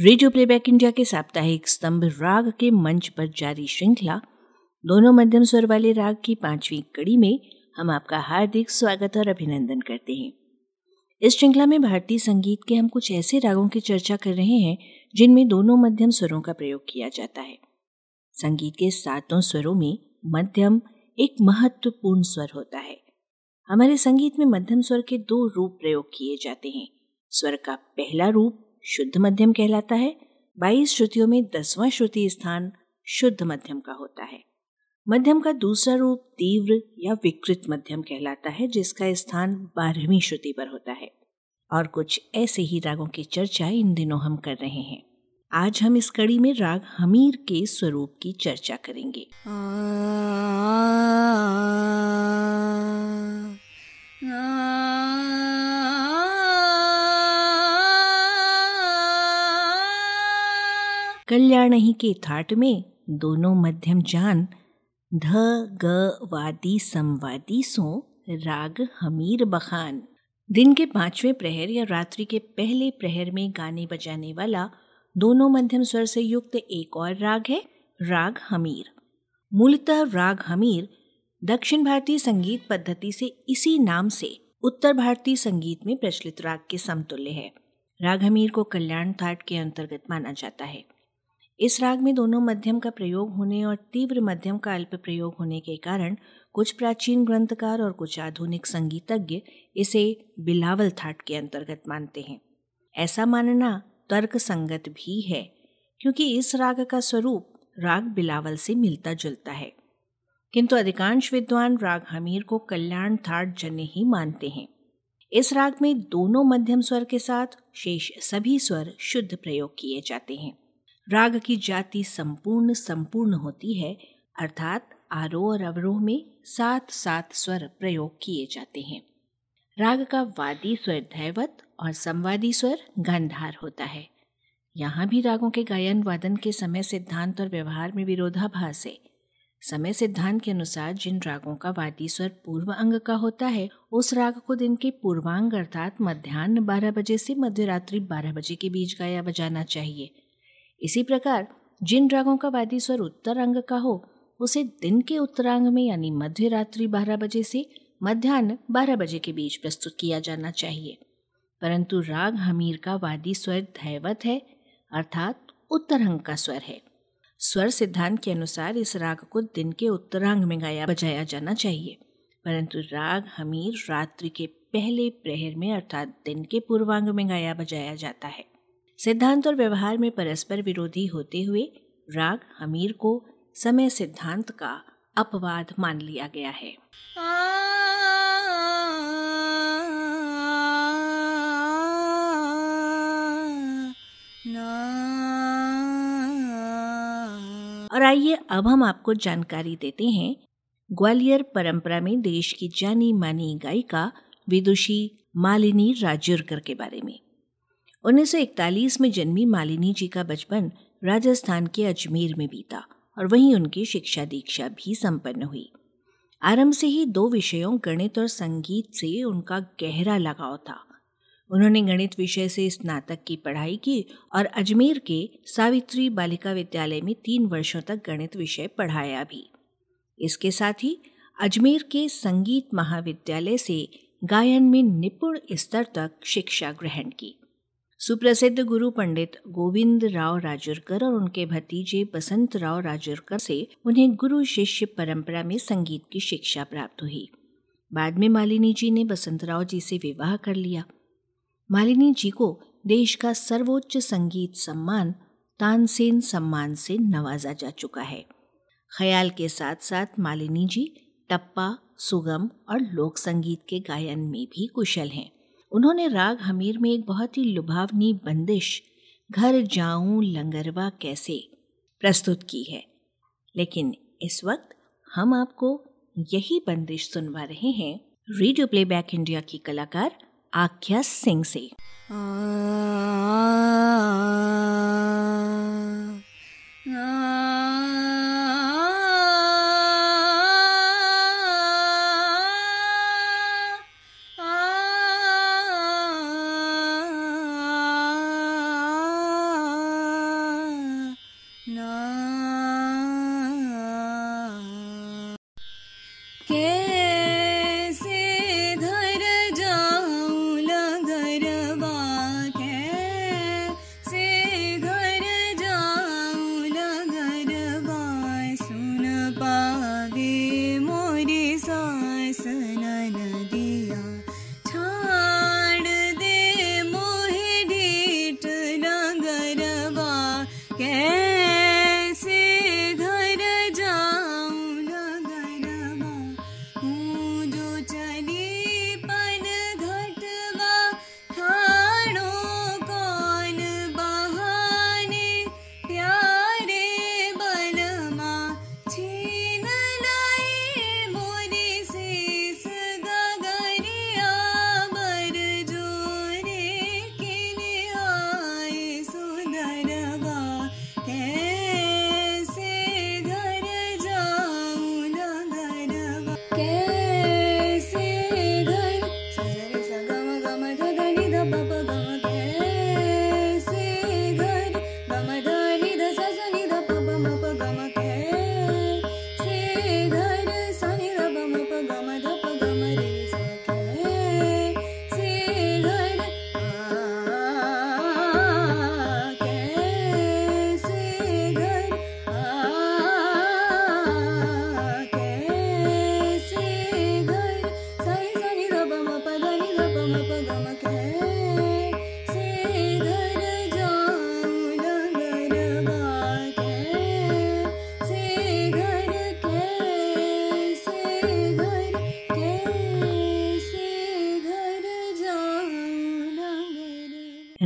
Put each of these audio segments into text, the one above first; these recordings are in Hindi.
रेडियो प्लेबैक इंडिया के साप्ताहिक स्तंभ राग के मंच पर जारी श्रृंखला, दोनों मध्यम स्वर वाले राग की पांचवी कड़ी में हम आपका हार्दिक स्वागत और अभिनंदन करते हैं। इस श्रृंखला में भारतीय संगीत के हम कुछ ऐसे रागों की चर्चा कर रहे हैं, जिनमें दोनों मध्यम स्वरों का प्रयोग किया जाता है। संगीत के सातों स्वरों में मध्यम एक महत्वपूर्ण स्वर होता है। हमारे संगीत में मध्यम स्वर के दो रूप प्रयोग किए जाते हैं। स्वर का पहला रूप शुद्ध मध्यम कहलाता है बाईस श्रुतियों में दसवां श्रुति स्थान शुद्ध मध्यम का होता है मध्यम का दूसरा रूप तीव्र या विकृत मध्यम कहलाता है जिसका स्थान बारहवीं श्रुति पर होता है और कुछ ऐसे ही रागों की चर्चा इन दिनों हम कर रहे हैं आज हम इस कड़ी में राग हमीर के स्वरूप की चर्चा करेंगे आ, आ, आ, कल्याण ही के थाट में दोनों मध्यम जान, ध, ग, वादी संवादी सो राग हमीर बखान। दिन के पाँचवें प्रहर या रात्रि के पहले प्रहर में गाने बजाने वाला दोनों मध्यम स्वर से युक्त एक और राग है, राग हमीर। मूलतः राग हमीर दक्षिण भारतीय संगीत पद्धति से इसी नाम से उत्तर भारतीय संगीत में प्रचलित राग के समतुल्य है। राग हमीर को कल्याण थाट के अंतर्गत माना जाता है। इस राग में दोनों मध्यम का प्रयोग होने और तीव्र मध्यम का अल्प प्रयोग होने के कारण कुछ प्राचीन ग्रंथकार और कुछ आधुनिक संगीतज्ञ इसे बिलावल थाट के अंतर्गत मानते हैं। ऐसा मानना तर्क संगत भी है, क्योंकि इस राग का स्वरूप राग बिलावल से मिलता जुलता है। किंतु अधिकांश विद्वान राग हमीर को कल्याण थाट जन्य ही मानते हैं। इस राग में दोनों मध्यम स्वर के साथ शेष सभी स्वर शुद्ध प्रयोग किए जाते हैं। राग की जाति संपूर्ण संपूर्ण होती है, अर्थात आरोह और अवरोह में सात सात स्वर प्रयोग किए जाते हैं। राग का वादी स्वर धैवत और संवादी स्वर गंधार होता है। यहाँ भी रागों के गायन, वादन के समय सिद्धांत और व्यवहार में विरोधाभास है। समय सिद्धांत के अनुसार जिन रागों का वादी स्वर पूर्व अंग का होता है, उस राग को दिन के पूर्वांग, अर्थात मध्यान्ह बारह बजे से मध्यरात्रि बारह बजे के बीच गाया बजाना चाहिए। इसी प्रकार, जिन रागों का वादी स्वर उत्तर अंग का हो, उसे दिन के उत्तरांग में यानी मध्य रात्रि बारह बजे से मध्यान्ह बारह बजे के बीच प्रस्तुत किया जाना चाहिए। परंतु राग हमीर का वादी स्वर धैवत है, अर्थात उत्तर अंग का स्वर है। स्वर सिद्धांत के अनुसार इस राग को दिन के उत्तरांग में गाया, बजाया जाना चाहिए। परंतु राग हमीर रात्रि के पहले प्रहर में, अर्थात दिन के पूर्वांग में गाया, बजाया जाता है। सिद्धांत और व्यवहार में परस्पर विरोधी होते हुए राग हमीर को समय सिद्धांत का अपवाद मान लिया गया है। और आइए अब हम आपको जानकारी देते हैं, ग्वालियर परंपरा में देश की जानी मानी गायिका विदुषी मालिनी राजुरकर के बारे में। 1941 में जन्मी मालिनी जी का बचपन राजस्थान के अजमेर में बीता और वहीं उनकी शिक्षा दीक्षा भी संपन्न हुई। आरंभ से ही दो विषयों, गणित और संगीत से उनका गहरा लगाव था। उन्होंने गणित विषय से स्नातक की पढ़ाई की और अजमेर के सावित्री बालिका विद्यालय में तीन वर्षों तक गणित विषय पढ़ाया भी। इसके साथ ही अजमेर के संगीत महाविद्यालय से गायन में निपुण स्तर तक शिक्षा ग्रहण की। सुप्रसिद्ध गुरु पंडित गोविंद राव राजुरकर और उनके भतीजे बसंत राव राजुरकर से उन्हें गुरु शिष्य परंपरा में संगीत की शिक्षा प्राप्त हुई। बाद में मालिनी जी ने बसंत राव जी से विवाह कर लिया। मालिनी जी को देश का सर्वोच्च संगीत सम्मान, तानसेन सम्मान से नवाजा जा चुका है। ख्याल के साथ साथ मालिनी जी टप्पा, सुगम और लोक संगीत के गायन में भी कुशल हैं। उन्होंने राग हमीर में एक बहुत ही लुभावनी बंदिश घर जाऊँ लंगरवा कैसे प्रस्तुत की है। लेकिन इस वक्त हम आपको यही बंदिश सुनवा रहे हैं रेडियो प्लेबैक इंडिया की कलाकार आख्या सिंह से। आ, आ,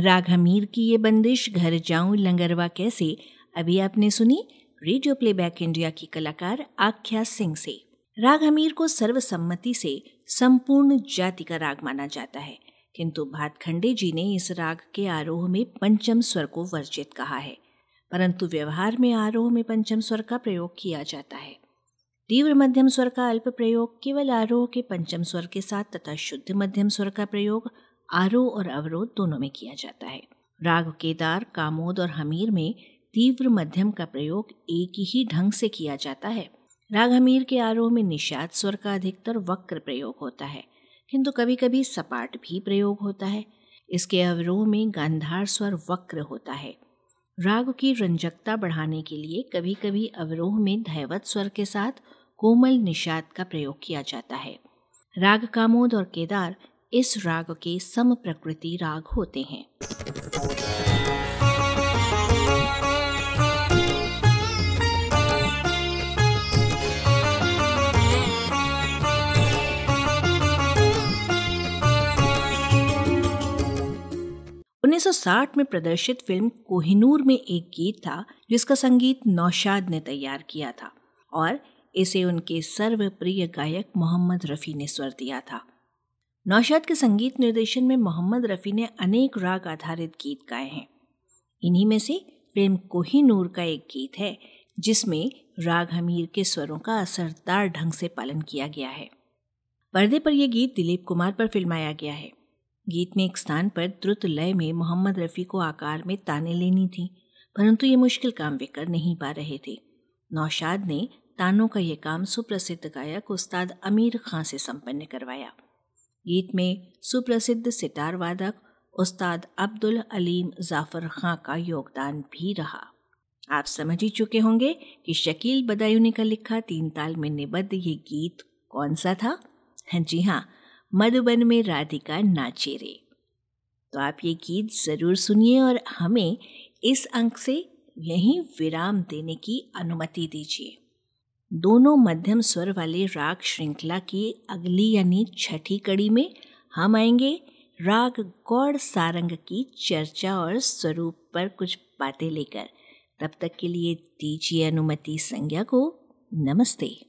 राग हमीर की ये बंदिश, घर जाऊँ लंगरवा कैसे? अभी आपने सुनी रेडियो प्लेबैक इंडिया की कलाकार आख्या सिंह से। राग हमीर को सर्वसम्मति से संपूर्ण जाति का राग माना जाता है, किंतु भातखंडे जी ने इस राग के आरोह में पंचम स्वर को वर्जित कहा है, परंतु व्यवहार में आरोह में पंचम स्वर का प्रयोग किया जाता है। तीव्र मध्यम स्वर का अल्प प्रयोग केवल आरोह के पंचम स्वर के साथ तथा शुद्ध मध्यम स्वर का प्रयोग आरोह और अवरोध दोनों में किया जाता है। राग केदार, कामोद और हमीर में तीव्र मध्यम का प्रयोग एक ही ढंग से किया जाता है। राग हमीर के आरोह में निषाद स्वर का अधिकतर वक्र प्रयोग होता है, किंतु कभी कभी सपाट भी प्रयोग होता है। इसके अवरोह में गांधार स्वर वक्र होता है। राग की रंजकता बढ़ाने के लिए कभी कभी अवरोह में धैवत स्वर के साथ कोमल निषाद का प्रयोग किया जाता है। राग कामोद और केदार इस राग के सम प्रकृति राग होते हैं। उन्नीस सौ साठ में प्रदर्शित फ़िल्म कोहिनूर में एक गीत था, जिसका संगीत नौशाद ने तैयार किया था और इसे उनके सर्वप्रिय गायक मोहम्मद रफ़ी ने स्वर दिया था। नौशाद के संगीत निर्देशन में मोहम्मद रफ़ी ने अनेक राग आधारित गीत गाए हैं। इन्हीं में से फ़िल्म कोही नूर का एक गीत है, जिसमें राग हमीर के स्वरों का असरदार ढंग से पालन किया गया है। पर्दे पर यह गीत दिलीप कुमार पर फिल्माया गया है। गीत में एक स्थान पर द्रुत लय में मोहम्मद रफ़ी को आकार में ताने लेनी थी, परंतु ये मुश्किल काम वे कर नहीं पा रहे थे। नौशाद ने तानों का यह काम सुप्रसिद्ध गायक उस्ताद अमीर खां से संपन्न करवाया। गीत में सुप्रसिद्ध सितार वादक उस्ताद अब्दुल अलीम जाफ़र खां का योगदान भी रहा। आप समझ ही चुके होंगे कि शकील बदायूनी का लिखा तीन ताल में निबद्ध ये गीत कौन सा था? हाँ जी हाँ मधुबन में राधिका नाचे रे तो आप ये गीत ज़रूर सुनिए और हमें इस अंक से यहीं विराम देने की अनुमति दीजिए। दोनों मध्यम स्वर वाले राग श्रृंखला की अगली यानी छठी कड़ी में हम आएँगे। राग गौड़ सारंग की चर्चा और स्वरूप पर कुछ बातें लेकर। तब तक के लिए दीजिए अनुमति संज्ञा को। नमस्ते।